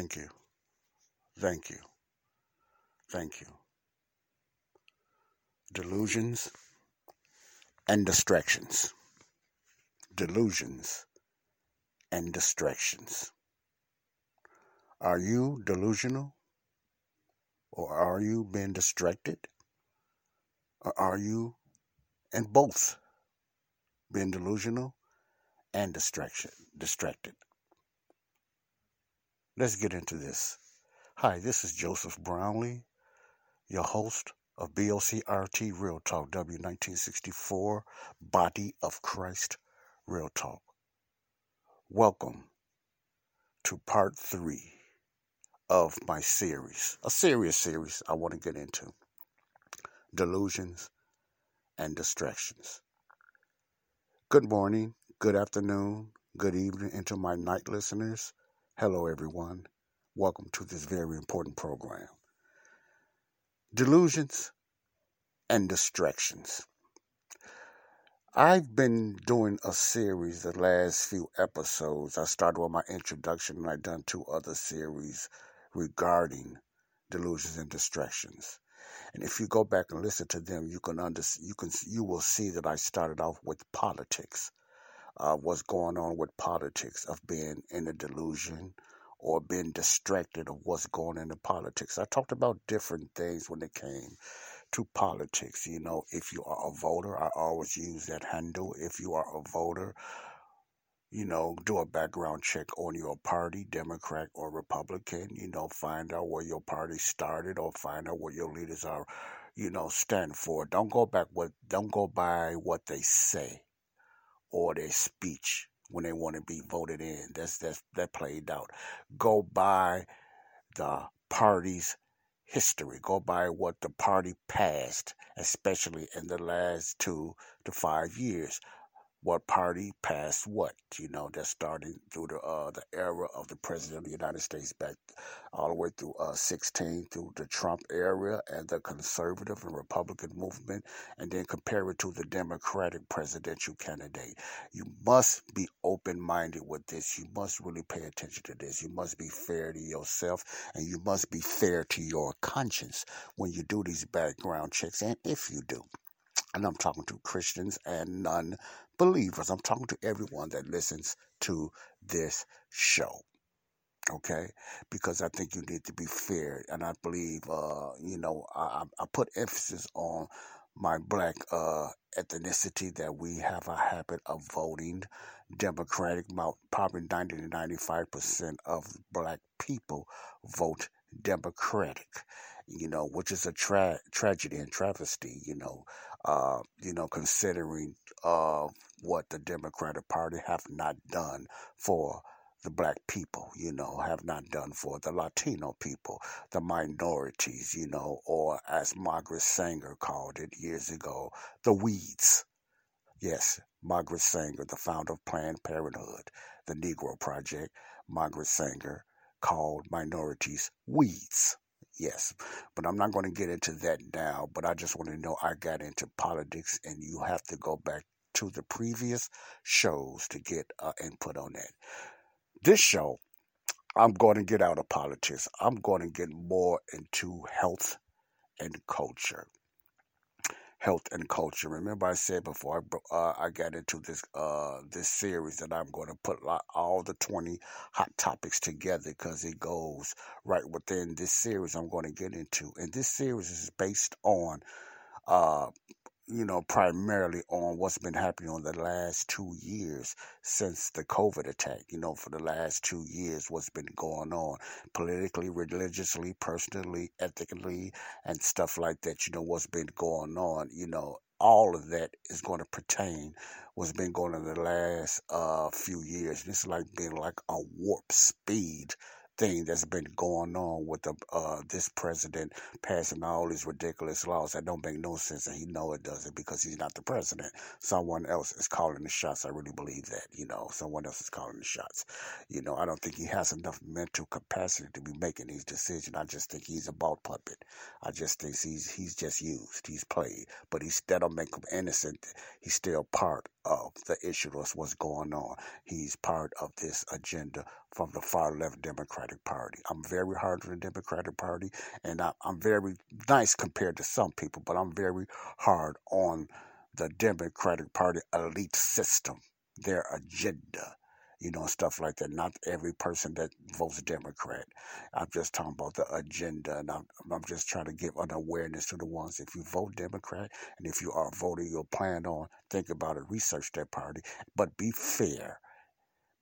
Thank you. Thank you. Thank you. Delusions and distractions. Delusions and distractions. Are you delusional? Or are you being distracted? Or are you in both being delusional and distraction distracted? Let's get into this. Hi, this is Joseph Brownlee, your host of BOCRT Real Talk W1964 Body of Christ Real Talk. Welcome to part three of my series, a serious series I want to get into delusions and distractions. Good morning, good afternoon, good evening, and to my night listeners. Hello, everyone. Welcome to this very important program. Delusions and distractions. I've been doing a series the last few episodes. I started with my introduction and I've done two other series regarding delusions and distractions. And if you go back and listen to them, you can under, you can you will see that I started off with politics. Uh, what's going on with politics of being in a delusion or being distracted of what's going on in politics. I talked about different things when it came to politics. You know, if you are a voter, I always use that handle. If you are a voter, you know, do a background check on your party, Democrat or Republican. You know, find out where your party started or find out what your leaders are, you know, stand for. Don't go back what don't go by what they say or their speech when they want to be voted in. That's that's that played out. Go by the party's history. Go by what the party passed, especially in the last two to five years what party passed what. You know, that's starting through the uh, the era of the president of the United States back all the way through uh, 16 through the Trump era and the conservative and Republican movement, and then compare it to the Democratic presidential candidate. You must be open minded with this. You must really pay attention to this. You must be fair to yourself, and you must be fair to your conscience when you do these background checks, and if you do and I'm talking to Christians and non believers. I'm talking to everyone that listens to this show. Okay, because I think you need to be fair, and I believe, uh, you know, I, I put emphasis on my black uh, ethnicity that we have a habit of voting Democratic. About probably 90 to 95 percent of black people vote Democratic. You know, which is a tra- tragedy and travesty. You know, uh, you know, considering uh, what the Democratic Party have not done for the black people, you know, have not done for the Latino people, the minorities, you know, or as Margaret Sanger called it years ago, the weeds. Yes, Margaret Sanger, the founder of Planned Parenthood, the Negro Project, Margaret Sanger called minorities weeds. Yes, but I'm not going to get into that now. But I just want to know I got into politics, and you have to go back to the previous shows to get uh, input on that. This show, I'm going to get out of politics. I'm going to get more into health and culture. Health and culture. Remember, I said before I, uh, I got into this uh, this series that I'm going to put all the 20 hot topics together because it goes right within this series I'm going to get into. And this series is based on uh, you know, primarily on what's been happening on the last two years since the COVID attack. You know, for the last two years, what's been going on politically, religiously, personally, ethically, and stuff like that. You know, what's been going on. You know, all of that is going to pertain what's been going on in the last uh, few years. And it's like being like a warp speed thing that's been going on with the uh, this president passing all these ridiculous laws that don't make no sense, and he know it doesn't because he's not the president. Someone else is calling the shots. I really believe that. You know, someone else is calling the shots. You know, I don't think he has enough mental capacity to be making these decisions. I just think he's a ball puppet. I just think he's he's just used. He's played, but he's don't make him innocent. He's still part of the issue of what's going on. He's part of this agenda from the far left Democratic Party. I'm very hard on the Democratic Party, and I, am very nice compared to some people, but I'm very hard on the Democratic Party elite system, their agenda, you know, stuff like that. Not every person that votes Democrat. I'm just talking about the agenda, and I'm, I'm just trying to give an awareness to the ones. If you vote Democrat, and if you are voting, you'll plan on think about it, research that party, but be fair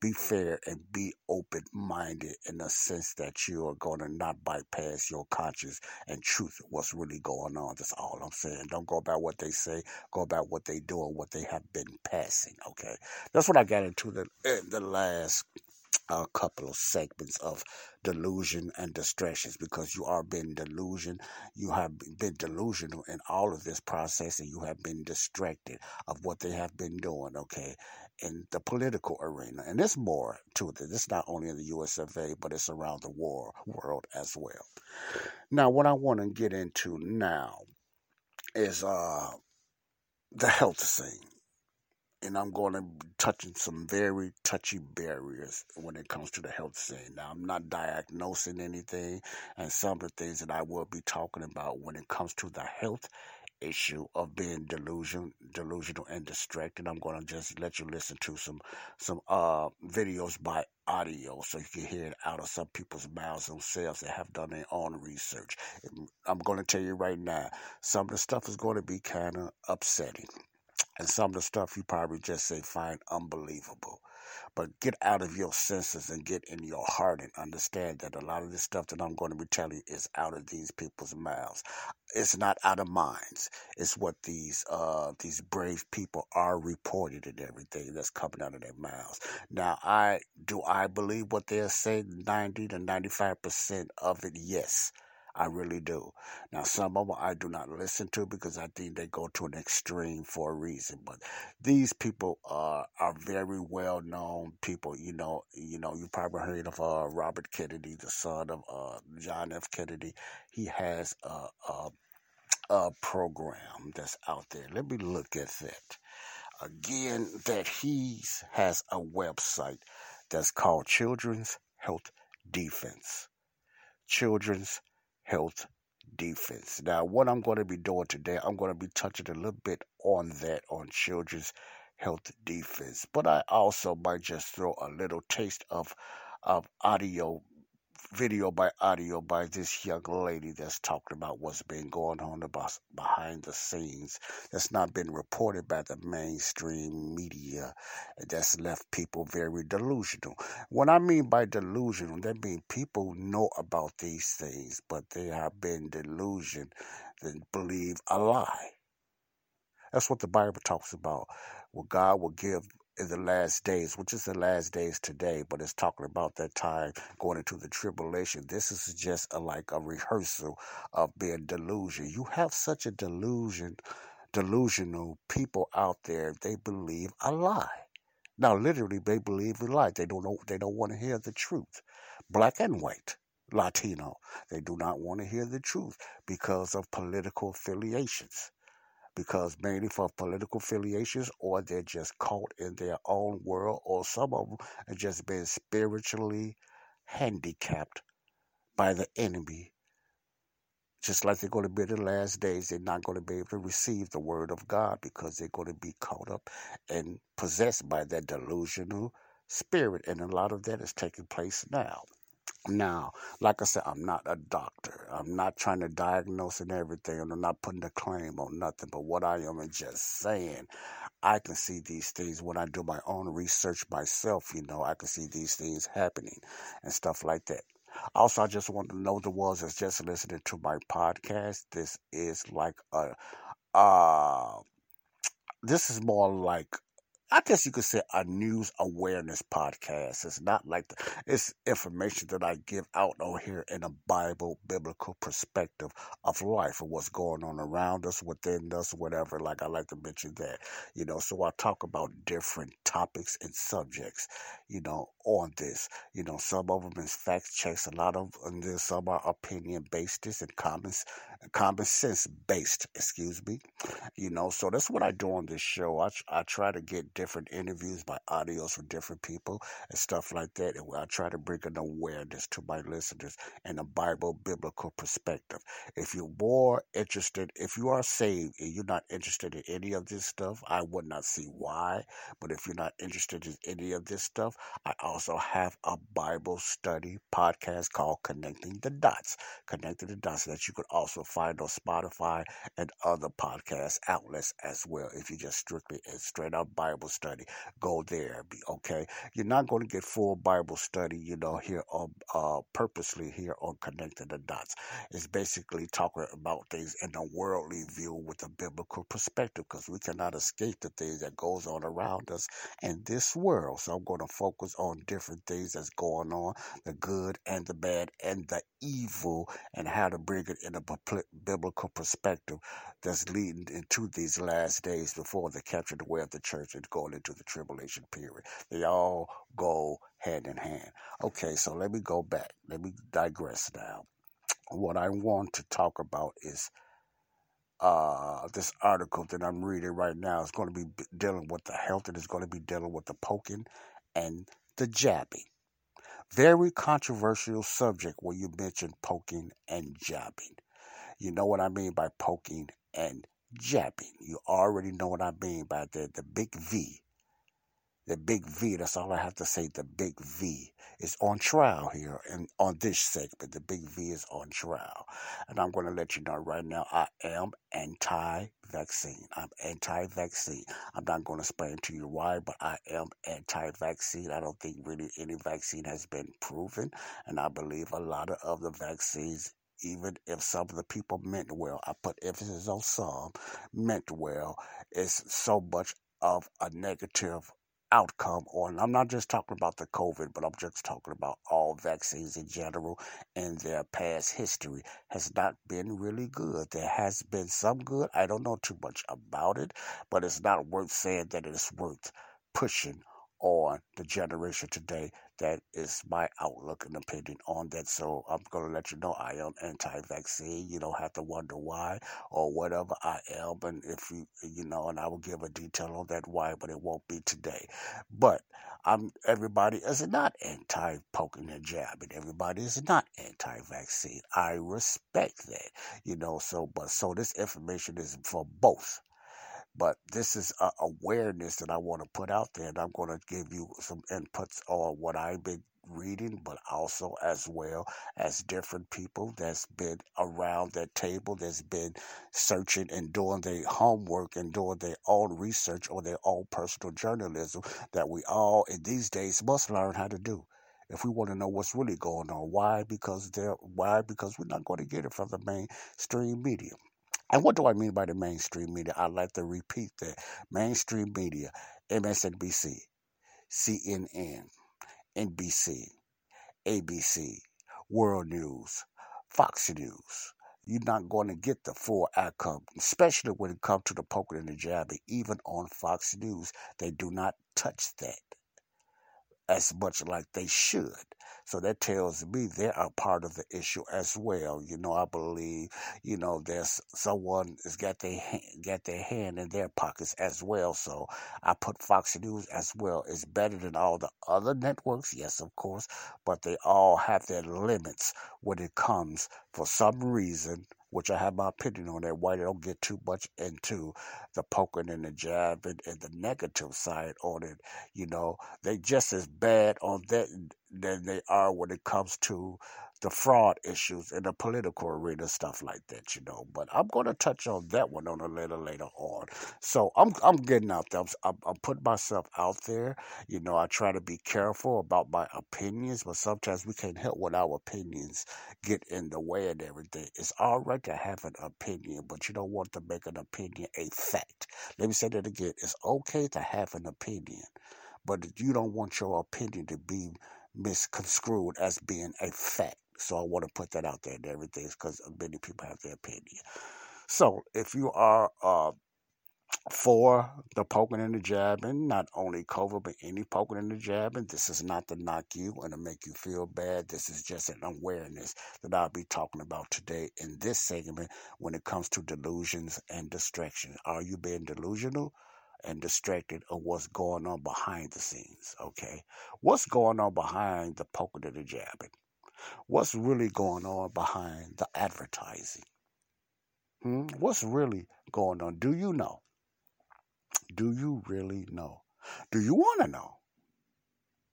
be fair and be open minded in the sense that you are going to not bypass your conscience and truth what's really going on. That's all I'm saying. Don't go about what they say, go about what they do and what they have been passing. Okay. That's what I got into the, in the last a couple of segments of delusion and distractions because you are being delusion you have been delusional in all of this process and you have been distracted of what they have been doing okay in the political arena and there's more to it it's not only in the us of a but it's around the war, world as well now what i want to get into now is uh the health scene and I'm going to be touching some very touchy barriers when it comes to the health scene. Now, I'm not diagnosing anything, and some of the things that I will be talking about when it comes to the health issue of being delusion, delusional and distracted. I'm going to just let you listen to some some uh videos by audio so you can hear it out of some people's mouths themselves that have done their own research. I'm going to tell you right now, some of the stuff is going to be kind of upsetting and some of the stuff you probably just say find unbelievable. But get out of your senses and get in your heart and understand that a lot of the stuff that I'm going to be telling you is out of these people's mouths. It's not out of minds. It's what these uh these brave people are reporting and everything that's coming out of their mouths. Now, I do I believe what they're saying. Ninety to ninety five percent of it, yes. I really do. Now, some of them I do not listen to because I think they go to an extreme for a reason. But these people are are very well known people. You know, you know, you probably heard of uh, Robert Kennedy, the son of uh, John F. Kennedy. He has a, a a program that's out there. Let me look at that again. That he has a website that's called Children's Health Defense. Children's health defense. Now, what I'm going to be doing today, I'm going to be touching a little bit on that, on children's health defense. But I also might just throw a little taste of of audio video by audio by this young lady that's talking about what's been going on about behind the scenes that's not been reported by the mainstream media that's left people very delusional. What I mean by delusional, that means people know about these things, but they have been delusioned and believe a lie. That's what the Bible talks about. What God will give in the last days, which is the last days today, but it's talking about that time going into the tribulation. This is just a, like a rehearsal of being delusion. You have such a delusion, delusional people out there. They believe a lie. Now, literally, they believe a lie. They don't know. They don't want to hear the truth. Black and white. Latino. They do not want to hear the truth because of political affiliations because mainly for political affiliations or they're just caught in their own world or some of them have just been spiritually handicapped by the enemy just like they're going to be in the last days, they're not going to be able to receive the word of God because they're going to be caught up and possessed by that delusional spirit. And a lot of that is taking place now. Now, like I said, I'm not a doctor. I'm not trying to diagnose and everything, and I'm not putting a claim on nothing. But what I am is just saying, I can see these things when I do my own research myself. You know, I can see these things happening and stuff like that. Also, I just want to know the ones that's just listening to my podcast. This is like a, uh, this is more like I guess you could say a news awareness podcast. It's not like the, it's information that I give out on here in a Bible biblical perspective of life and what's going on around us, within us, whatever. Like I like to mention that, you know. So I talk about different topics and subjects, you know, on this. You know, some of them is fact checks. A lot of and then some are opinion based and common common sense based. Excuse me. You know, so that's what I do on this show. I I try to get different interviews by audios from different people and stuff like that. And I try to bring an awareness to my listeners and a Bible biblical perspective. If you're more interested, if you are saved and you're not interested in any of this stuff, I would not see why. But if you're not interested in any of this stuff, I also have a Bible study podcast called Connecting the Dots. Connecting the Dots that you could also find on Spotify and other podcast outlets as well. If you just strictly and straight up Bible Bible study, go there. Okay. You're not going to get full Bible study, you know, here on uh, purposely here on connecting the dots. It's basically talking about things in a worldly view with a biblical perspective, because we cannot escape the things that goes on around us in this world. So I'm going to focus on different things that's going on, the good and the bad and the evil, and how to bring it in a biblical perspective that's leading into these last days before the rapture the way of the church and going into the tribulation period. They all go hand in hand. Okay, so let me go back. Let me digress now. What I want to talk about is uh, this article that I'm reading right now is going to be dealing with the health and it's going to be dealing with the poking and the jabbing. Very controversial subject when you mention poking and jabbing. You know what I mean by poking and jabbing. You already know what I mean by the, the big V. The big V, that's all I have to say. The big V is on trial here and on this segment. The big V is on trial. And I'm going to let you know right now I am anti vaccine. I'm anti vaccine. I'm not going to explain to you why, but I am anti vaccine. I don't think really any vaccine has been proven. And I believe a lot of the vaccines even if some of the people meant well, I put emphasis on some, meant well, it's so much of a negative outcome on I'm not just talking about the COVID, but I'm just talking about all vaccines in general and their past history has not been really good. There has been some good. I don't know too much about it, but it's not worth saying that it's worth pushing on the generation today. That is my outlook and opinion on that. So I'm going to let you know I am anti vaccine. You don't have to wonder why or whatever I am. And if you, you know, and I will give a detail on that why, but it won't be today. But I'm everybody is not anti poking and jabbing. Everybody is not anti vaccine. I respect that, you know. So, but so this information is for both but this is a awareness that I want to put out there, and I'm going to give you some inputs on what I've been reading, but also as well as different people that's been around that table, that's been searching and doing their homework and doing their own research or their own personal journalism that we all in these days must learn how to do if we want to know what's really going on. Why? Because they're why? Because we're not going to get it from the mainstream media. And what do I mean by the mainstream media? I'd like to repeat that. Mainstream media, MSNBC, CNN, NBC, ABC, World News, Fox News. You're not going to get the full outcome, especially when it comes to the poker and the jabbing. Even on Fox News, they do not touch that as much like they should. So that tells me they are part of the issue as well. You know, I believe, you know, there's someone has got their got their hand in their pockets as well. So I put Fox News as well. It's better than all the other networks, yes, of course, but they all have their limits when it comes for some reason which I have my opinion on that. Why they don't get too much into the poking and the jabbing and the negative side on it. You know, they just as bad on that than they are when it comes to the fraud issues in the political arena, stuff like that, you know. But I'm going to touch on that one on a little later on. So I'm I'm getting out there. I'm, I'm putting myself out there. You know, I try to be careful about my opinions, but sometimes we can't help what our opinions get in the way and everything. It's all right to have an opinion, but you don't want to make an opinion a fact. Let me say that again. It's okay to have an opinion, but you don't want your opinion to be misconstrued as being a fact. So I want to put that out there and everything because many people have their opinion. So if you are uh, for the poking and the jabbing, not only COVID, but any poking and the jabbing, this is not to knock you and to make you feel bad. This is just an awareness that I'll be talking about today in this segment when it comes to delusions and distractions. Are you being delusional? and distracted of what's going on behind the scenes. Okay, what's going on behind the poking and the jabbing? What's really going on behind the advertising? Hmm? What's really going on? Do you know? Do you really know? Do you want to know?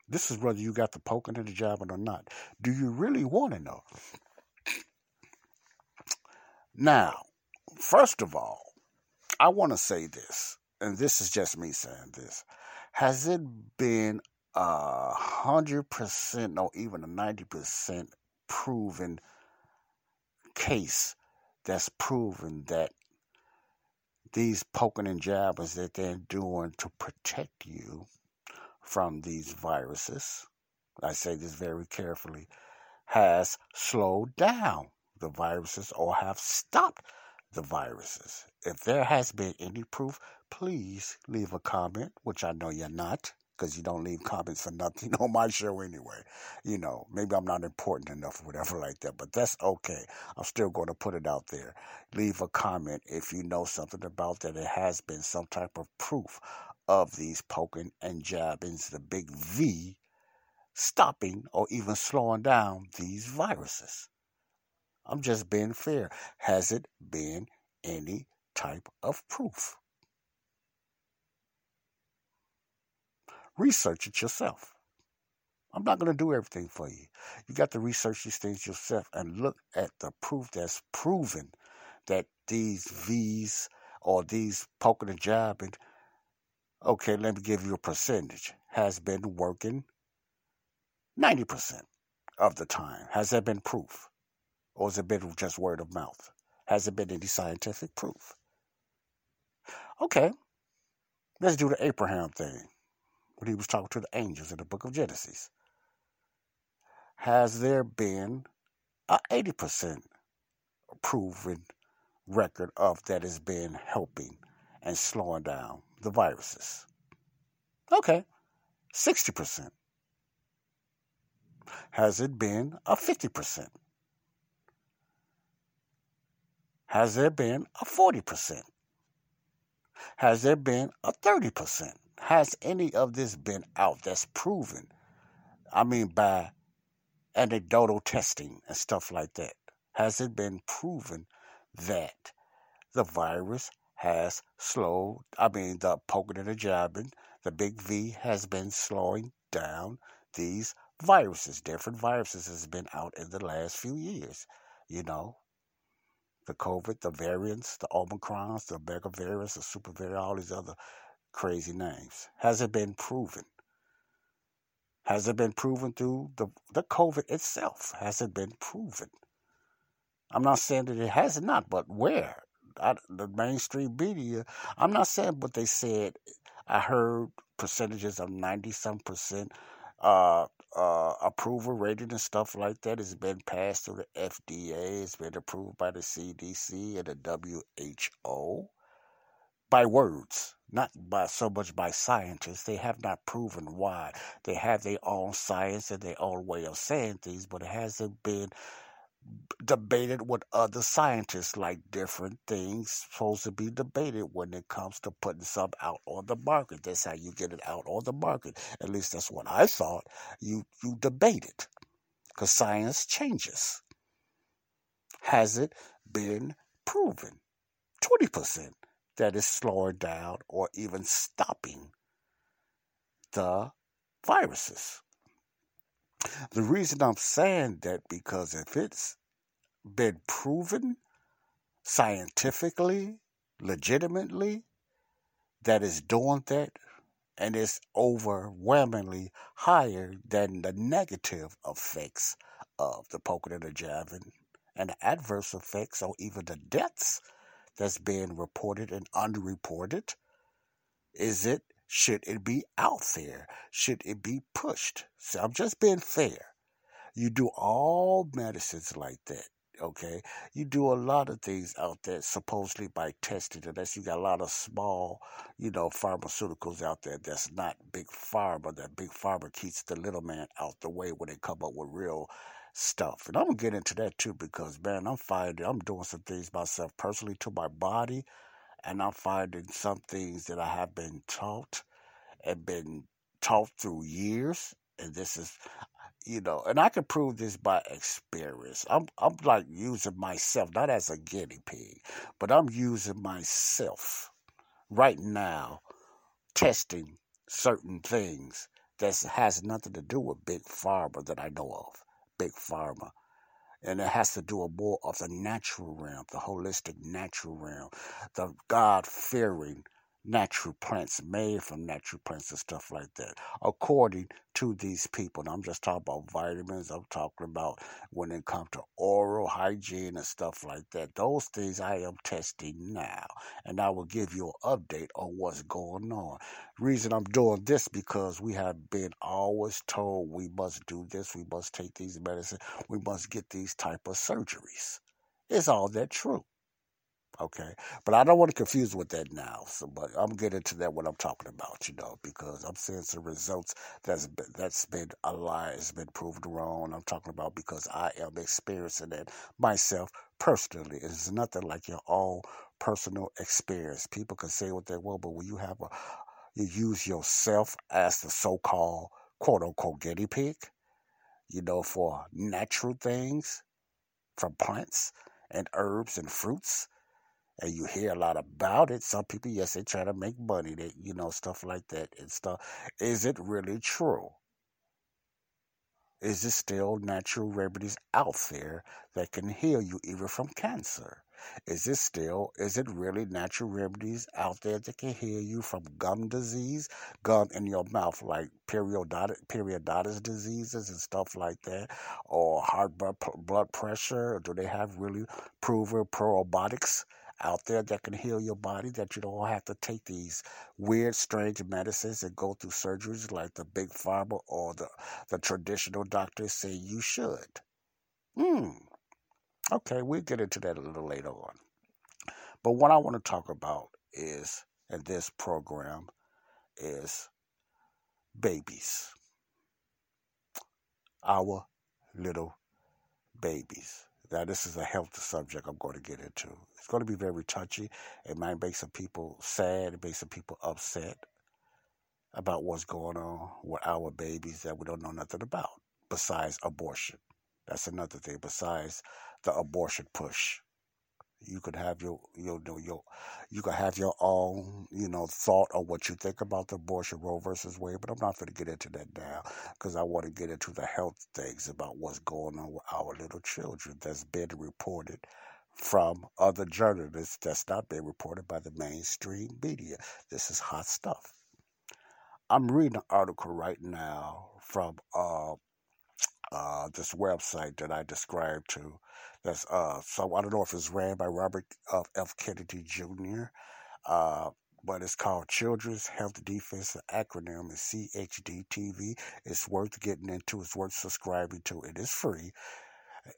This is whether you got the poking and the jabbing or not. Do you really want to know? Now, first of all, I want to say this and this is just me saying this, has it been a hundred percent or even a ninety percent proven case that's proven that these poking and jabbers that they're doing to protect you from these viruses, I say this very carefully, has slowed down the viruses or have stopped the viruses. If there has been any proof, please leave a comment, which I know you're not, because you don't leave comments for nothing on my show anyway. You know, maybe I'm not important enough or whatever like that, but that's okay. I'm still going to put it out there. Leave a comment if you know something about that. It has been some type of proof of these poking and jabbings, the big V, stopping or even slowing down these viruses. I'm just being fair. Has it been any type of proof? Research it yourself. I'm not going to do everything for you. You got to research these things yourself and look at the proof that's proven that these V's or these poking and jabbing, okay, let me give you a percentage, has been working 90% of the time. Has there been proof? Or has it been just word of mouth? Has it been any scientific proof? Okay, let's do the Abraham thing when he was talking to the angels in the book of Genesis. Has there been a 80% proven record of that has been helping and slowing down the viruses? Okay, 60%. Has it been a 50%? Has there been a 40%? Has there been a 30%? Has any of this been out that's proven? I mean, by anecdotal testing and stuff like that. Has it been proven that the virus has slowed? I mean, the poking and the jabbing, the big V has been slowing down these viruses. Different viruses has been out in the last few years. You know, the COVID, the variants, the Omicrons, the mega variants, the super variants, all these other crazy names. Has it been proven? Has it been proven through the, the COVID itself? Has it been proven? I'm not saying that it has not, but where? I, the mainstream media, I'm not saying what they said. I heard percentages of 90 some percent uh, uh, approval rating and stuff like that has been passed through the FDA. It's been approved by the CDC and the WHO by words, not by so much by scientists. They have not proven why. They have their own science and their own way of saying things, but it hasn't been debated with other scientists like different things supposed to be debated when it comes to putting something out on the market. That's how you get it out on the market. At least that's what I thought. You you debate it because science changes. Has it been proven. 20% that is slowing down or even stopping the viruses. The reason I'm saying that because if it's been proven scientifically, legitimately, that is doing that and it's overwhelmingly higher than the negative effects of the poking and the jabbing and the adverse effects or even the deaths that's being reported and underreported? Is it, should it be out there? Should it be pushed? So I'm just being fair. You do all medicines like that okay? You do a lot of things out there supposedly by testing, unless you got a lot of small, you know, pharmaceuticals out there that's not big pharma, that big pharma keeps the little man out the way when they come up with real stuff. And I'm gonna get into that too because man, I'm finding I'm doing some things myself personally to my body and I'm finding some things that I have been taught and been taught through years and this is you know, and I can prove this by experience. I'm I'm like using myself, not as a guinea pig, but I'm using myself right now, testing certain things that has nothing to do with big pharma that I know of. Big pharma. And it has to do with more of the natural realm, the holistic natural realm, the God fearing natural plants made from natural plants and stuff like that, according to these people. And I'm just talking about vitamins. I'm talking about when it comes to oral hygiene and stuff like that. Those things I am testing now, and I will give you an update on what's going on. Reason I'm doing this because we have been always told we must do this, we must take these medicines, we must get these type of surgeries. Is all that true? Okay, but I don't want to confuse with that now. So, but I'm getting to that what I'm talking about, you know, because I'm seeing some results that's been, that's been a lie, it's been proved wrong. I'm talking about because I am experiencing it myself personally. It's nothing like your own personal experience. People can say what they will, but when you have a, you use yourself as the so-called quote unquote guinea pig, you know, for natural things from plants and herbs and fruits and you hear a lot about it. Some people, yes, they try to make money, that you know, stuff like that and stuff. Is it really true? Is there still natural remedies out there that can heal you even from cancer? Is it still, is it really natural remedies out there that can heal you from gum disease, gum in your mouth, like perioditis, perioditis diseases and stuff like that, or high blood pressure? Do they have really proven probiotics out there that can heal your body, that you don't have to take these weird, strange medicines and go through surgeries like the big pharma or the, the traditional doctors say you should. Hmm. Okay, we'll get into that a little later on. But what I want to talk about is, in this program, is babies. Our little babies. Now, this is a health subject I'm going to get into. It's going to be very touchy. It might make some people sad. It makes some people upset about what's going on with our babies that we don't know nothing about besides abortion. That's another thing besides the abortion push. You could have your, your, your, you could have your own, you know, thought of what you think about the abortion Roe versus Wade, but I'm not going to get into that now because I want to get into the health things about what's going on with our little children that's been reported from other journalists that's not being reported by the mainstream media. This is hot stuff. I'm reading an article right now from uh, uh, this website that I described to. That's uh, so I don't know if it's ran by Robert uh, F. Kennedy Jr. Uh, but it's called Children's Health Defense. The acronym is CHDTV. It's worth getting into. It's worth subscribing to. It is free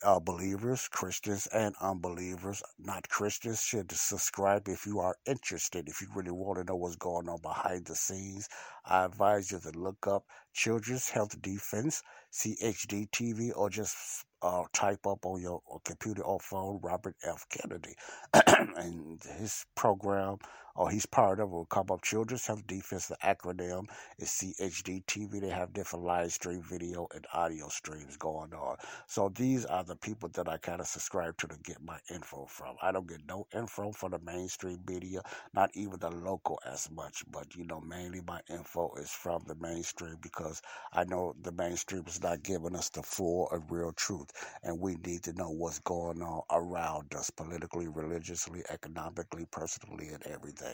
uh, believers, Christians, and unbelievers. Not Christians should subscribe if you are interested. If you really want to know what's going on behind the scenes, I advise you to look up Children's Health Defense, CHD TV, or just uh, type up on your computer or phone Robert F. Kennedy. and his program or he's part of will come up Children's Health Defense. The acronym is CHD TV. They have different live stream video and audio streams going on. So these are the people that I kind of subscribe to to get my info from. I don't get no info from the mainstream media, not even the local as much, but you know, mainly my info is from the mainstream because I know the mainstream is not giving us the full and real truth, and we need to know what's going on around us politically, religiously, economically, personally, and everything.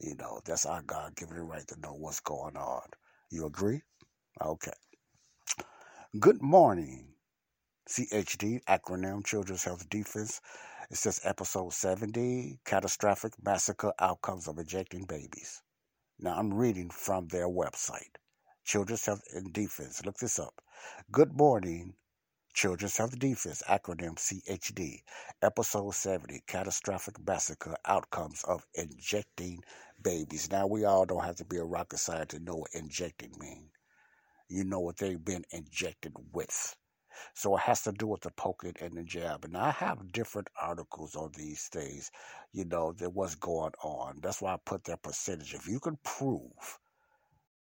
You know, that's our God given the right to know what's going on. You agree? Okay. Good morning. CHD, acronym Children's Health Defense. It says episode 70 Catastrophic Massacre Outcomes of Ejecting Babies. Now I'm reading from their website, Children's Health and Defense. Look this up. Good morning. Children's Health Defense, acronym CHD, Episode 70 Catastrophic Massacre Outcomes of Injecting Babies. Now, we all don't have to be a rocket scientist to know what injecting means. You know what they've been injected with. So it has to do with the poking and the jab. And I have different articles on these things, you know, that what's going on. That's why I put that percentage. If you can prove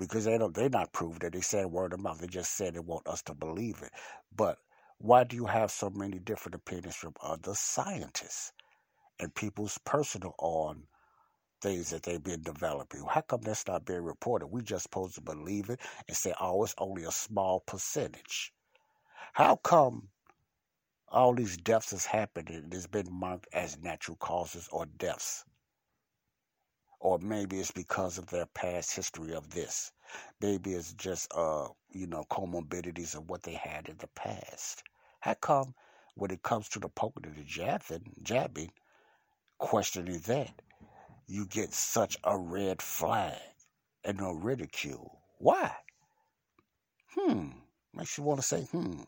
because they don't they not prove that they said word of mouth. They just said they want us to believe it. But why do you have so many different opinions from other scientists and people's personal on things that they've been developing? How come that's not being reported? We just supposed to believe it and say, oh, it's only a small percentage. How come all these deaths has happened and it's been marked as natural causes or deaths? Or maybe it's because of their past history of this. Maybe it's just uh, you know, comorbidities of what they had in the past. How come when it comes to the poking and the jabbing, jabbing, questioning that, you get such a red flag and no ridicule? Why? Hmm. Makes you want to say, hmm.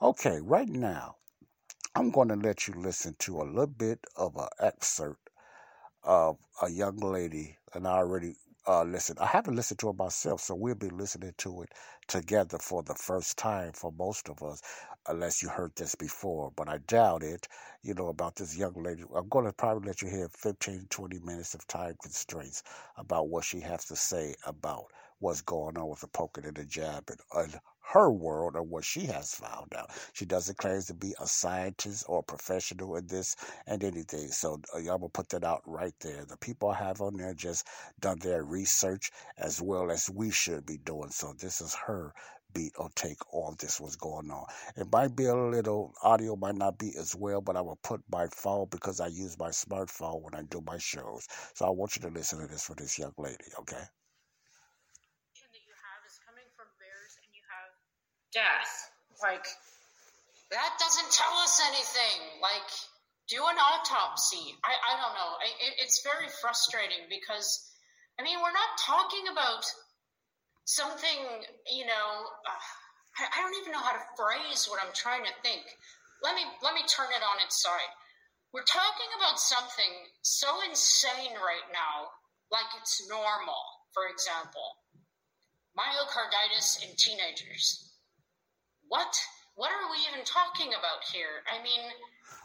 Okay, right now, I'm going to let you listen to a little bit of an excerpt of a young lady, and I already uh, listened. I haven't listened to it myself, so we'll be listening to it together for the first time for most of us, unless you heard this before. But I doubt it, you know, about this young lady. I'm going to probably let you hear 15, 20 minutes of time constraints about what she has to say about what's going on with the poking and the jab and, her world or what she has found out. She doesn't claim to be a scientist or a professional in this and anything. So uh, I'm gonna put that out right there. The people I have on there just done their research as well as we should be doing. So this is her beat or take on this what's going on. It might be a little audio might not be as well, but I will put my phone because I use my smartphone when I do my shows. So I want you to listen to this for this young lady, okay? Death. Like, that doesn't tell us anything. Like, do an autopsy. I, I don't know. It, it's very frustrating because, I mean, we're not talking about something, you know, uh, I, I don't even know how to phrase what I'm trying to think. Let me let me turn it on its side. We're talking about something so insane right now, like it's normal. For example, myocarditis in teenagers what? What are we even talking about here? I mean,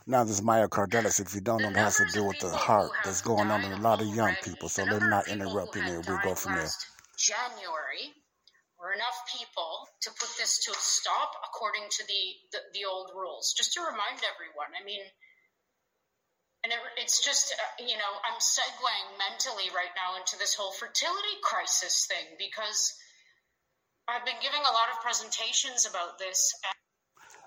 now this myocarditis, if you don't know, it has to do with the heart that's going on in a lot of young people. So let me not interrupt you there. We'll go from there. January were enough people to put this to a stop according to the, the, the old rules. Just to remind everyone, I mean, and it, it's just uh, you know I'm segueing mentally right now into this whole fertility crisis thing because I've been giving a lot of presentations about this.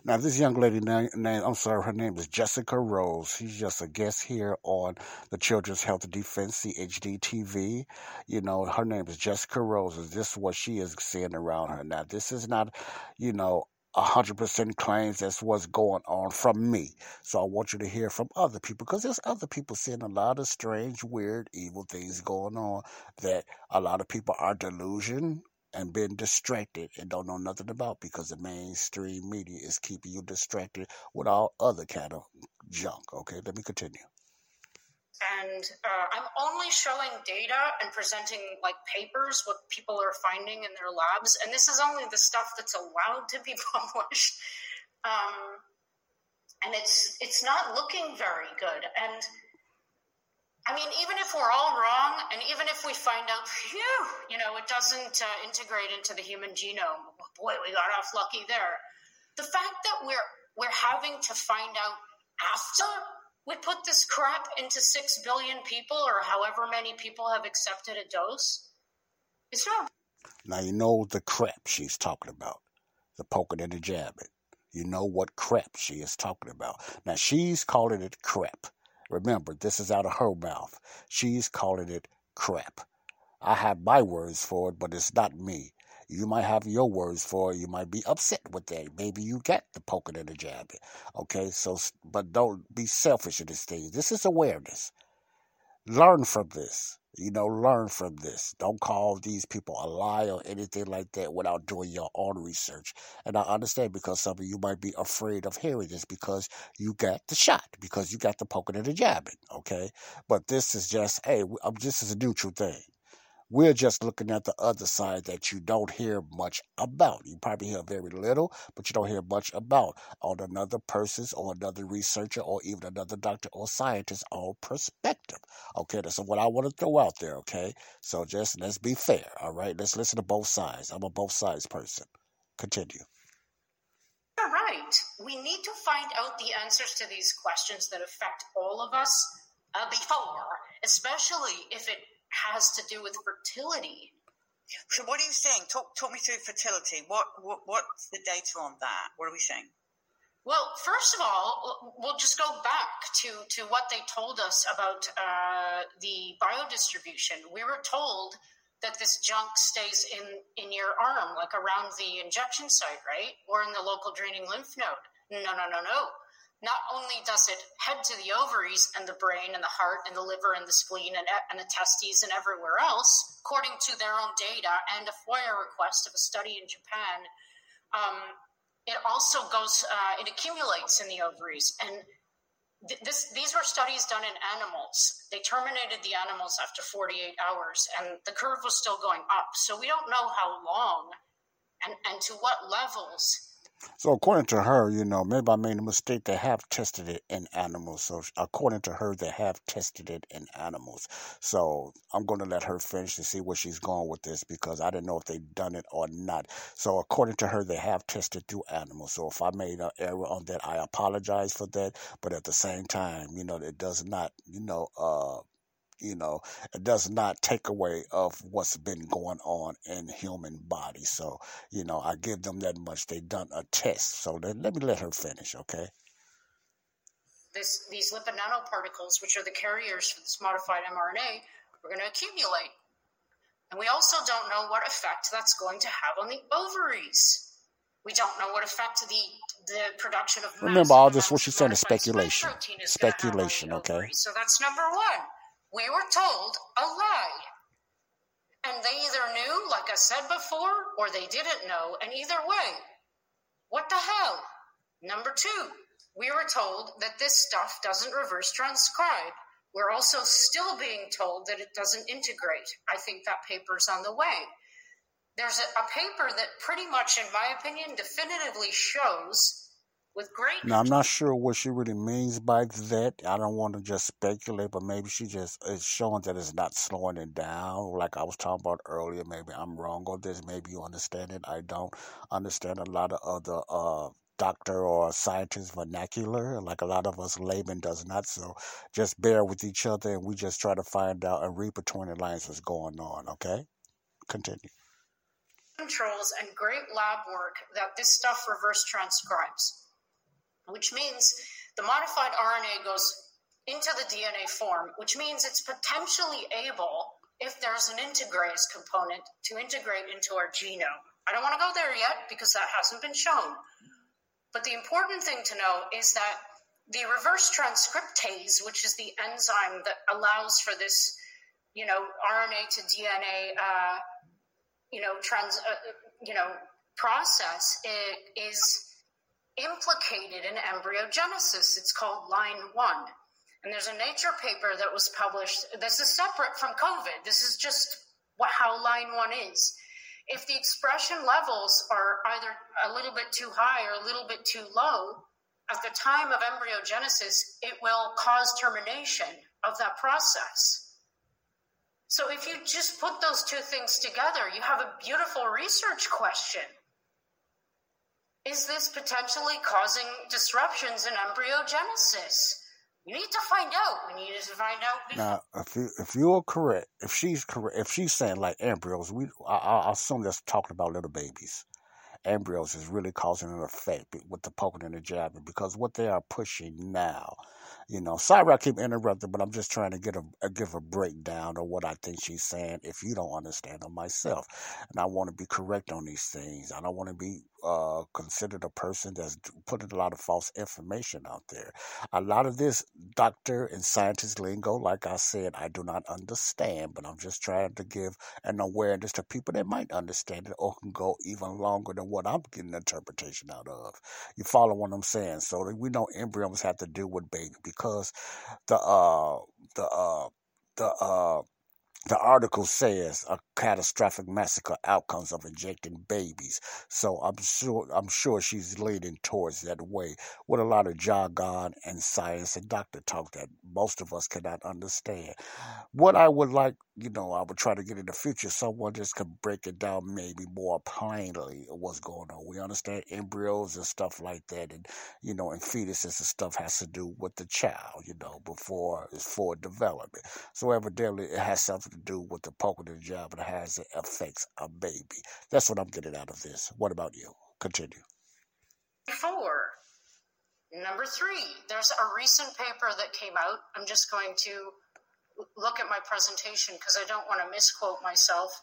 Now, this young lady name, I'm sorry, her name is Jessica Rose. She's just a guest here on the Children's Health Defense, CHD TV. You know, her name is Jessica Rose. Is this what she is seeing around her? Now, this is not, you know, 100% claims that's what's going on from me. So I want you to hear from other people because there's other people seeing a lot of strange, weird, evil things going on that a lot of people are delusion and been distracted and don't know nothing about because the mainstream media is keeping you distracted with all other kind of junk. Okay, let me continue. And uh, I'm only showing data and presenting like papers, what people are finding in their labs, and this is only the stuff that's allowed to be published. Um, and it's it's not looking very good. And I mean, even if we're all wrong, and even if we find out, phew, you know, it doesn't uh, integrate into the human genome, boy, we got off lucky there. The fact that we're we're having to find out after we put this crap into six billion people, or however many people have accepted a dose, it's not. Now you know the crap she's talking about, the poking and the jabbing. You know what crap she is talking about. Now she's calling it crap. Remember, this is out of her mouth. She's calling it crap. I have my words for it, but it's not me. You might have your words for it. You might be upset with that. Maybe you get the poking and the jabbing. Okay, so, but don't be selfish in this thing. This is awareness. Learn from this. You know, learn from this. Don't call these people a lie or anything like that without doing your own research. And I understand because some of you might be afraid of hearing this because you got the shot, because you got the poking and the jabbing, okay? But this is just, hey, um, this is a neutral thing. We're just looking at the other side that you don't hear much about. You probably hear very little, but you don't hear much about on another person's or another researcher or even another doctor or scientist's own perspective. Okay, that's what I want to throw out there. Okay, so just let's be fair. All right, let's listen to both sides. I'm a both sides person. Continue. You're right. We need to find out the answers to these questions that affect all of us uh, before, especially if it has to do with fertility. So, what are you saying? Talk talk me through fertility. What, what what's the data on that? What are we saying? Well, first of all, we'll just go back to, to what they told us about uh, the biodistribution. We were told that this junk stays in, in your arm, like around the injection site, right? Or in the local draining lymph node. No, no, no, no not only does it head to the ovaries and the brain and the heart and the liver and the spleen and, and the testes and everywhere else, according to their own data and a FOIA request of a study in Japan, um, it also goes, uh, it accumulates in the ovaries. And th- this, these were studies done in animals. They terminated the animals after 48 hours, and the curve was still going up. So we don't know how long and, and to what levels so according to her, you know, maybe I made a mistake. They have tested it in animals. So according to her, they have tested it in animals. So I'm going to let her finish to see where she's going with this because I didn't know if they'd done it or not. So according to her, they have tested through animals. So if I made an error on that, I apologize for that. But at the same time, you know, it does not, you know, uh, you know, it does not take away of what's been going on in human body. So, you know, I give them that much. They done a test. So let, let me let her finish, okay? This, these lipid nanoparticles, which are the carriers for this modified mRNA, are going to accumulate. And we also don't know what effect that's going to have on the ovaries. We don't know what effect the the production of remember all this what she's saying is speculation speculation okay so that's number one we were told a lie. And they either knew, like I said before, or they didn't know. And either way, what the hell? Number two, we were told that this stuff doesn't reverse transcribe. We're also still being told that it doesn't integrate. I think that paper's on the way. There's a, a paper that pretty much, in my opinion, definitively shows with great. Now I'm not sure what she really means by that. I don't want to just speculate, but maybe she just is showing that it's not slowing it down. Like I was talking about earlier, maybe I'm wrong on this. Maybe you understand it. I don't understand a lot of other uh doctor or scientist vernacular, like a lot of us laymen does not. So just bear with each other, and we just try to find out and read between the lines what's going on. Okay, continue. Controls and great lab work that this stuff reverse transcribes, which means the modified RNA goes into the DNA form, which means it's potentially able, if there's an integrase component, to integrate into our genome. I don't want to go there yet because that hasn't been shown. But the important thing to know is that the reverse transcriptase, which is the enzyme that allows for this, you know, RNA to DNA, uh, you know, trans, uh, you know, process, it is implicated in embryogenesis. It's called LINE-1. And there's a Nature paper that was published. This is separate from COVID. This is just what, how LINE-1 is. If the expression levels are either a little bit too high or a little bit too low, at the time of embryogenesis, it will cause termination of that process. So if you just put those two things together, you have a beautiful research question. Is this potentially causing disruptions in embryogenesis? You need to find out. We need to find out. Now, if you if you're correct, if she's correct, if she's saying like embryos, we I, I assume that's talking about little babies. Embryos is really causing an effect with the poking and the jabbing because what they are pushing now you know, sorry I keep interrupting, but I'm just trying to get a, a, give a breakdown of what I think she's saying. If you don't understand them myself, and I want to be correct on these things, I don't want to be uh, considered a person that's putting a lot of false information out there. A lot of this doctor and scientist lingo, like I said, I do not understand, but I'm just trying to give an awareness to people that might understand it or can go even longer than what I'm getting interpretation out of. You follow what I'm saying? So we know embryos have to do with baby because the uh the uh the uh the article says a catastrophic massacre outcomes of injecting babies. So I'm sure I'm sure she's leading towards that way with a lot of jargon and science and doctor talk that most of us cannot understand. What I would like, you know, I would try to get in the future, someone just could break it down maybe more plainly what's going on. We understand embryos and stuff like that and you know, and fetuses and stuff has to do with the child, you know, before it's for development. So evidently it has something to do with the poke of the job and has it affects a baby. That's what I'm getting out of this. What about you? Continue. Four. Number three, there's a recent paper that came out. I'm just going to look at my presentation because I don't want to misquote myself.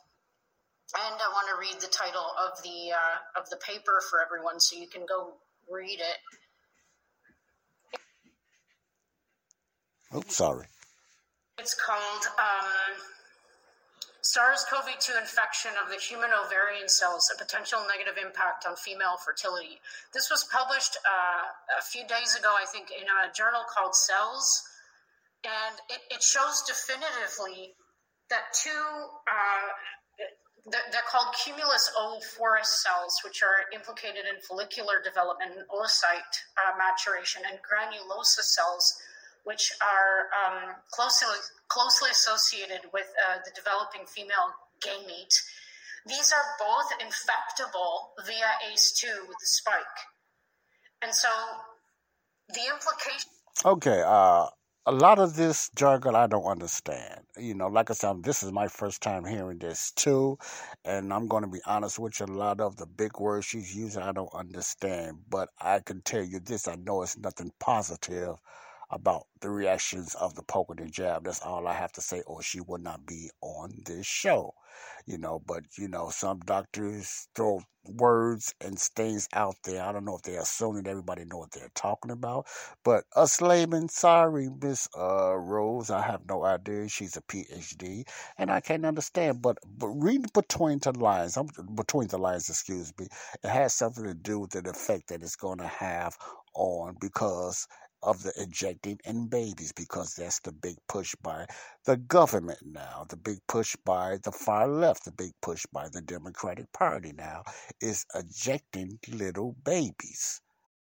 And I want to read the title of the uh, of the paper for everyone, so you can go read it. Oh, sorry. It's called um, SARS-CoV-2 infection of the human ovarian cells, a potential negative impact on female fertility. This was published uh, a few days ago, I think, in a journal called Cells, and it, it shows definitively that two, uh, they're called cumulus oophorus cells, which are implicated in follicular development and oocyte uh, maturation, and granulosa cells, which are um, closely closely associated with uh, the developing female gamete. These are both infectable via ACE2 with the spike. And so the implication. Okay, uh, a lot of this jargon I don't understand. You know, like I said, this is my first time hearing this too, and I'm going to be honest with you. A lot of the big words she's using, I don't understand. But I can tell you this: I know it's nothing positive about the reactions of the poke and jab. That's all I have to say, or she would not be on this show. You know, but you know, some doctors throw words and things out there. I don't know if they're assuming everybody know what they're talking about. But us laymen, sorry, Miss uh, Rose, I have no idea. She's a PhD, and I can't understand. But but reading between the lines, I'm between the lines, excuse me, it has something to do with the effect that it's going to have on because of the injecting in babies because that's the big push by the government now. The big push by the far left, the big push by the Democratic Party now is ejecting little babies.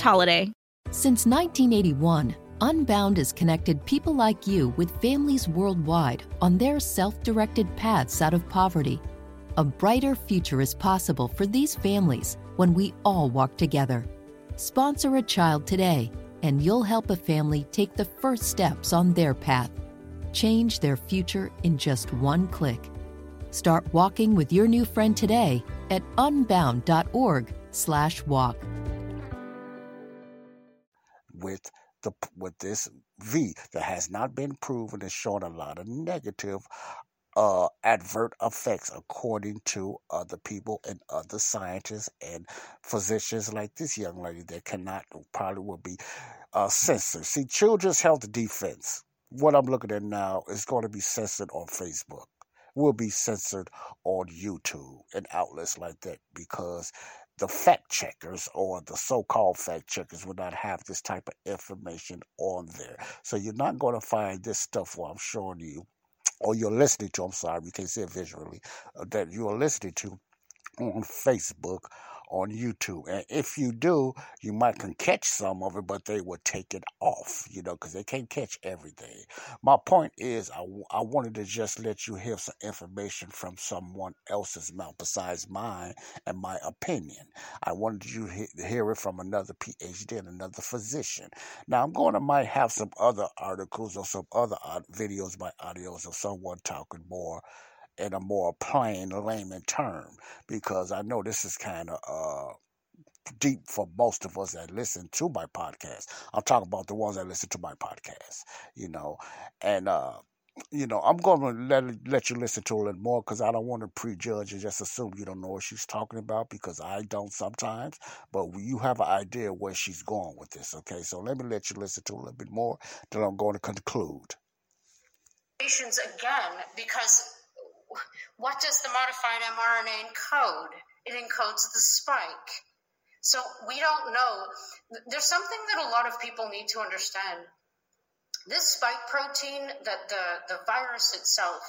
holiday. Since 1981, Unbound has connected people like you with families worldwide on their self directed paths out of poverty. A brighter future is possible for these families when we all walk together. Sponsor a child today, and you'll help a family take the first steps on their path. Change their future in just one click. Start walking with your new friend today at unbound.org/walk. With the with this V that has not been proven is showing a lot of negative uh, advert effects according to other people and other scientists and physicians like this young lady that cannot probably will be uh, censored. See, Children's Health Defense, what I'm looking at now is going to be censored on Facebook will be censored on YouTube and outlets like that because the fact checkers or the so-called fact checkers will not have this type of information on there. So you're not going to find this stuff while I'm showing you, or you're listening to, I'm sorry, you can't see it visually, uh, that you're listening to on Facebook on YouTube. And if you do, you might can catch some of it, but they will take it off, you know, because they can't catch everything. My point is, I, I wanted to just let you hear some information from someone else's mouth besides mine and my opinion. I wanted you to hear it from another PhD and another physician. Now, I'm going to might have some other articles or some other videos by audios of someone talking more in a more plain layman term because I know this is kind of uh, deep for most of us that listen to my podcast. I'm talking about the ones that listen to my podcast, you know, and uh, you know, I'm going to let let you listen to a little more because I don't want to prejudge and just assume you don't know what she's talking about because I don't sometimes. But you have an idea where she's going with this, okay? So let me let you listen to a little bit more. Then I'm going to conclude. Again, because what does the modified mRNA encode? It encodes the spike. So we don't know. There's something that a lot of people need to understand. This spike protein that the, the virus itself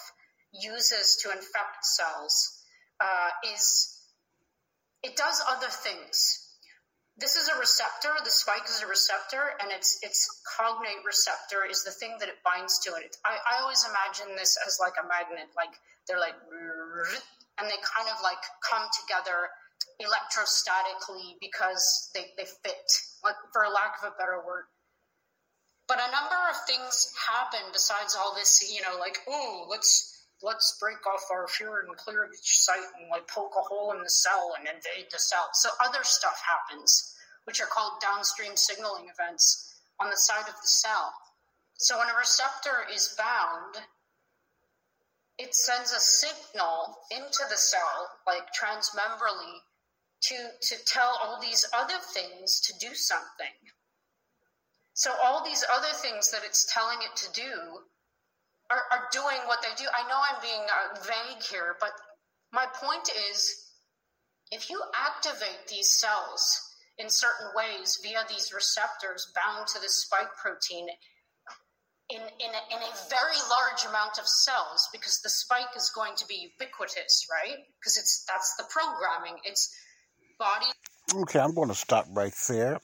uses to infect cells uh, is it does other things this is a receptor. The spike is a receptor, and its its cognate receptor is the thing that it binds to. It. I, I always imagine this as like a magnet. Like they're like, and they kind of like come together electrostatically because they they fit, like for lack of a better word. But a number of things happen besides all this. You know, like oh, let's let's break off our furin and cleavage site and like poke a hole in the cell and invade the cell. So other stuff happens, which are called downstream signaling events on the side of the cell. So when a receptor is bound, it sends a signal into the cell, like transmembrally, to, to tell all these other things to do something. So all these other things that it's telling it to do are, are doing what they do. I know I'm being uh, vague here, but my point is if you activate these cells in certain ways via these receptors bound to the spike protein in, in, a, in a very large amount of cells, because the spike is going to be ubiquitous, right? Because it's that's the programming. It's body. Okay, I'm going to stop right there.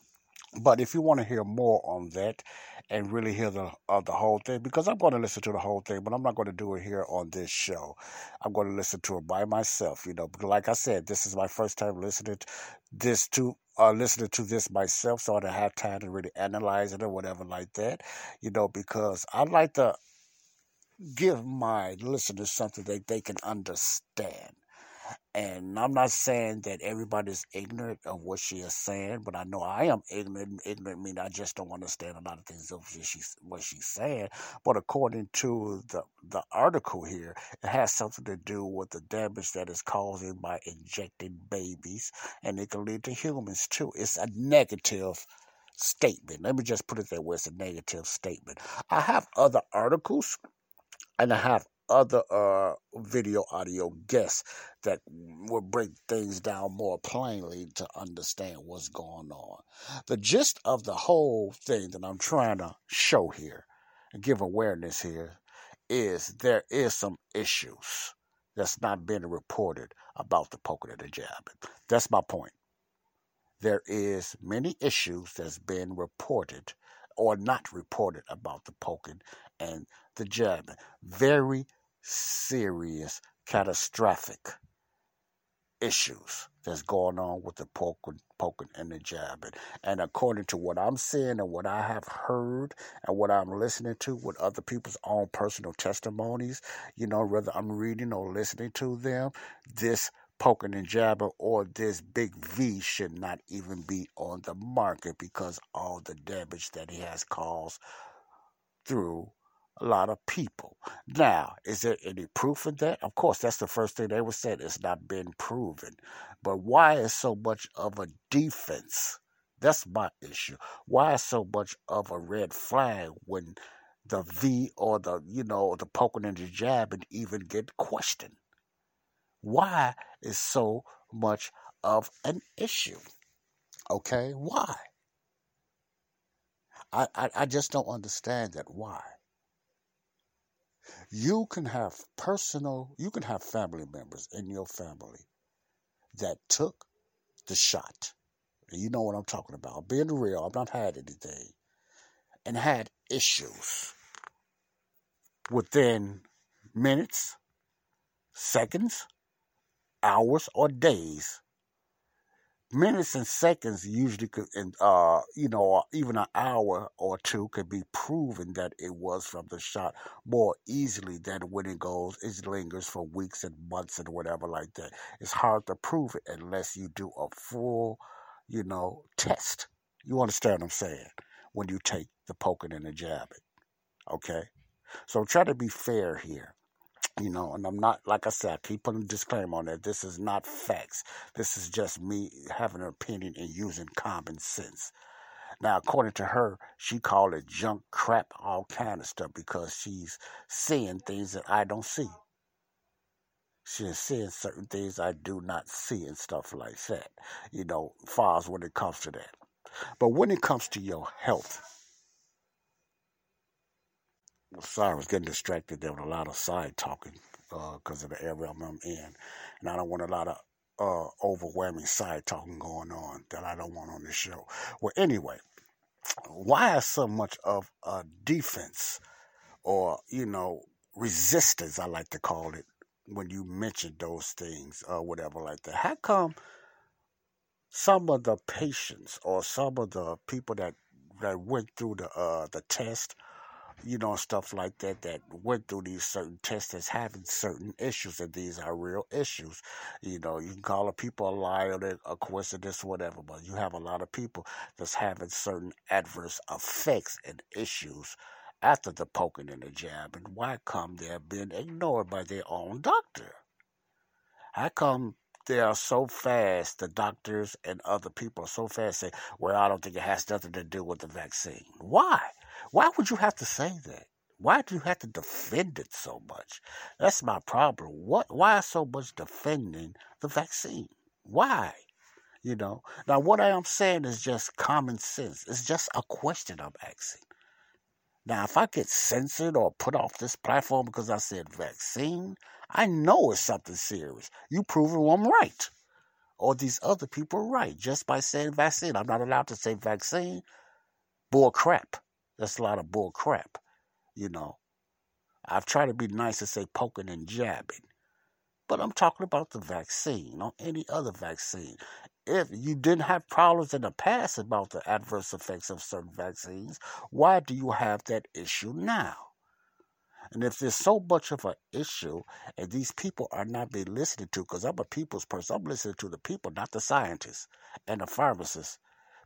But if you want to hear more on that, and really hear the uh, the whole thing because I'm going to listen to the whole thing, but I'm not going to do it here on this show. I'm going to listen to it by myself, you know. Because like I said, this is my first time listening to this to uh, listening to this myself, so I don't have time to really analyze it or whatever like that, you know. Because I'd like to give my listeners something that they can understand. And I'm not saying that everybody's ignorant of what she is saying, but I know I am ignorant. Ignorant mean I just don't understand a lot of things of she's, what she's saying. But according to the the article here, it has something to do with the damage that is causing by injecting babies, and it can lead to humans too. It's a negative statement. Let me just put it that way it's a negative statement. I have other articles and I have other uh, video audio guests that will break things down more plainly to understand what's going on. The gist of the whole thing that I'm trying to show here and give awareness here is there is some issues that's not been reported about the poking and the jab. That's my point. There is many issues that's been reported or not reported about the poking and the jabbing. Very serious, catastrophic issues that's going on with the poking, poking and the jabbing. And according to what I'm seeing and what I have heard and what I'm listening to with other people's own personal testimonies, you know, whether I'm reading or listening to them, this poking and jabbing or this big V should not even be on the market because all the damage that he has caused through a lot of people. Now, is there any proof of that? Of course, that's the first thing they would say. It's not been proven. But why is so much of a defense? That's my issue. Why is so much of a red flag when the V or the, you know, the poking and the jab and even get questioned? Why is so much of an issue? Okay, why? I, I, I just don't understand that. Why? You can have personal, you can have family members in your family that took the shot. You know what I'm talking about. Being real, I've not had anything. And had issues within minutes, seconds, hours, or days minutes and seconds usually could, and uh, you know, even an hour or two could be proven that it was from the shot more easily than when it goes, it lingers for weeks and months and whatever like that. It's hard to prove it unless you do a full, you know, test. You understand what I'm saying? When you take the poking and the jabbing, okay? So try to be fair here you know, and I'm not, like I said, I keep putting a disclaimer on that. This is not facts. This is just me having an opinion and using common sense. Now, according to her, she called it junk, crap, all kind of stuff because she's seeing things that I don't see. She's seeing certain things I do not see and stuff like that. You know, far as when it comes to that. But when it comes to your health, sorry, I was getting distracted there with a lot of side talking because uh, of the area I'm in, and I don't want a lot of uh, overwhelming side talking going on that I don't want on the show. Well, anyway, why is so much of a defense or you know resistance? I like to call it when you mention those things or whatever like that. How come some of the patients or some of the people that that went through the uh, the test you know, stuff like that that went through these certain tests that's having certain issues, and these are real issues. You know, you can call a people a liar, a coincidence, whatever, but you have a lot of people that's having certain adverse effects and issues after the poking and the jab, and why come they're being ignored by their own doctor? How come they are so fast, the doctors and other people are so fast say, well, I don't think it has nothing to do with the vaccine. Why? Why would you have to say that? Why do you have to defend it so much? That's my problem. What? Why so much defending the vaccine? Why? You know. Now, what I am saying is just common sense. It's just a question I'm asking. Now, if I get censored or put off this platform because I said vaccine, I know it's something serious. You prove I'm right. Or these other people right just by saying vaccine. I'm not allowed to say vaccine. Bull crap. That's a lot of bull crap, you know. I've tried to be nice and say poking and jabbing, but I'm talking about the vaccine or any other vaccine. If you didn't have problems in the past about the adverse effects of certain vaccines, why do you have that issue now? And if there's so much of an issue and these people are not being listened to, because I'm a people's person, I'm listening to the people, not the scientists and the pharmacists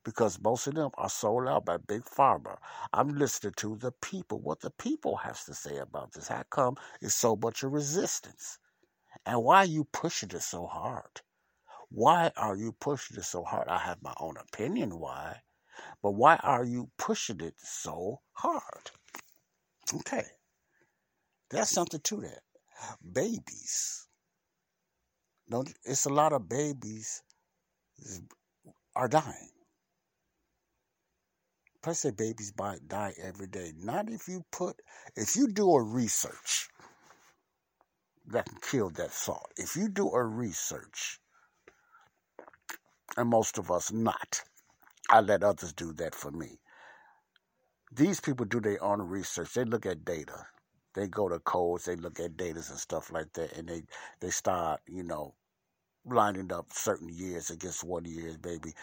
because most of them are sold out by big pharma. I'm listening to the people, what the people has to say about this. How come it's so much of resistance? And why are you pushing it so hard? Why are you pushing it so hard? I have my own opinion why. But why are you pushing it so hard? Okay. There's something to that. Babies. Don't, it's a lot of babies are dying. I say babies die every day. Not if you put, if you do a research that can kill that thought. If you do a research, and most of us not, I let others do that for me. These people do their own research. They look at data. They go to codes. They look at data and stuff like that, and they they start, you know, lining up certain years against one year, baby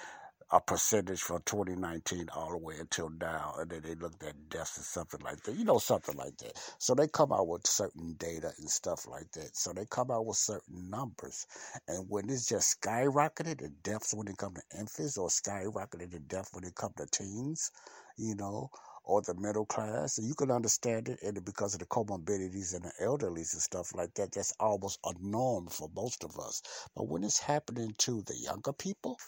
a percentage from 2019 all the way until now, and then they looked at deaths and something like that. You know, something like that. So they come out with certain data and stuff like that. So they come out with certain numbers, and when it's just skyrocketed the deaths when it comes to infants, or skyrocketed the death when it comes to teens, you know, or the middle class, and you can understand it, and because of the comorbidities and the elderlies and stuff like that, that's almost a norm for most of us. But when it's happening to the younger people,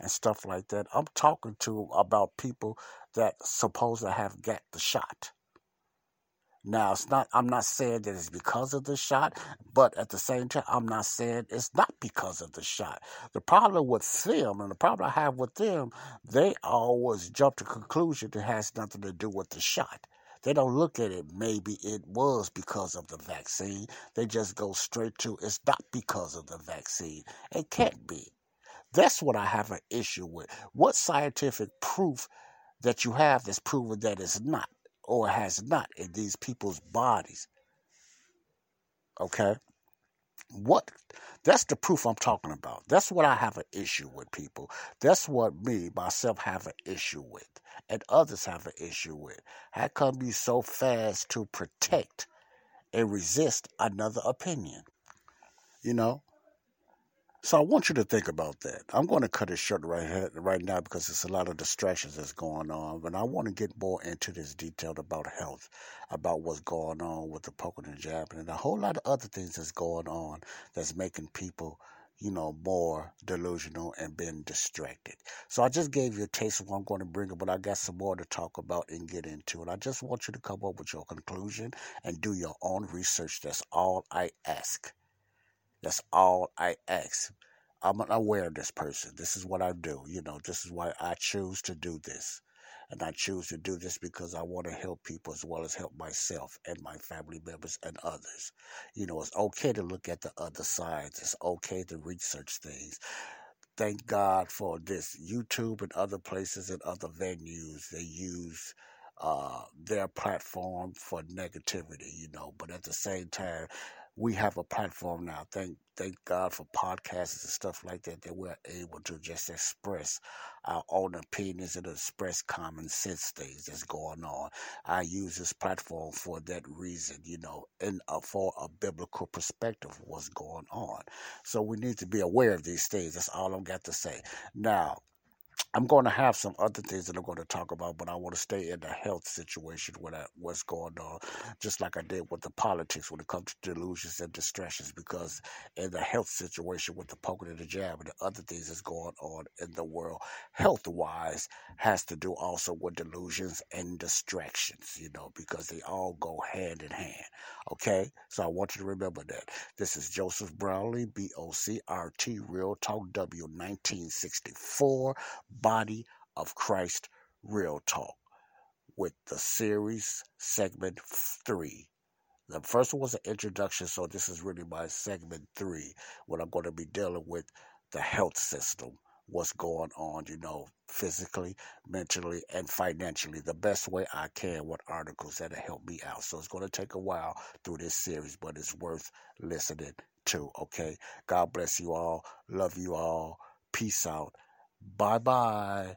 and stuff like that. I'm talking to about people that supposed to have got the shot. Now it's not I'm not saying that it's because of the shot, but at the same time I'm not saying it's not because of the shot. The problem with them and the problem I have with them, they always jump to conclusion it has nothing to do with the shot. They don't look at it, maybe it was because of the vaccine. They just go straight to it's not because of the vaccine. It can't be. That's what I have an issue with. What scientific proof that you have that's proven that it's not or has not in these people's bodies? Okay? What that's the proof I'm talking about. That's what I have an issue with people. That's what me, myself, have an issue with. And others have an issue with. How come you so fast to protect and resist another opinion? You know? So I want you to think about that. I'm going to cut it short right right now because there's a lot of distractions that's going on, but I want to get more into this detail about health, about what's going on with the poking and jabbing, and a whole lot of other things that's going on that's making people, you know, more delusional and being distracted. So I just gave you a taste of what I'm going to bring up, but I got some more to talk about and get into. And I just want you to come up with your conclusion and do your own research. That's all I ask. That's all I ask. I'm aware of this person. This is what I do. You know, this is why I choose to do this. And I choose to do this because I want to help people as well as help myself and my family members and others. You know, it's okay to look at the other sides. It's okay to research things. Thank God for this. YouTube and other places and other venues, they use uh, their platform for negativity, you know, but at the same time, we have a platform now. Thank thank God for podcasts and stuff like that that we're able to just express our own opinions and express common sense things that's going on. I use this platform for that reason, you know, and for a biblical perspective of what's going on. So we need to be aware of these things. That's all I've got to say. Now, I'm going to have some other things that I'm going to talk about, but I want to stay in the health situation with what's going on, just like I did with the politics when it comes to delusions and distractions, because in the health situation with the poking and the jab and the other things that's going on in the world, health wise, has to do also with delusions and distractions, you know, because they all go hand in hand. Okay? So I want you to remember that. This is Joseph Brownlee, B O C R T, Real Talk W, 1964 Body of Christ Real Talk with the series segment three. The first one was an introduction, so this is really my segment three, when I'm going to be dealing with the health system, what's going on, you know, physically, mentally, and financially, the best way I can with articles that'll help me out. So it's going to take a while through this series, but it's worth listening to, okay? God bless you all. Love you all. Peace out. Bye bye.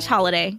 slash holiday.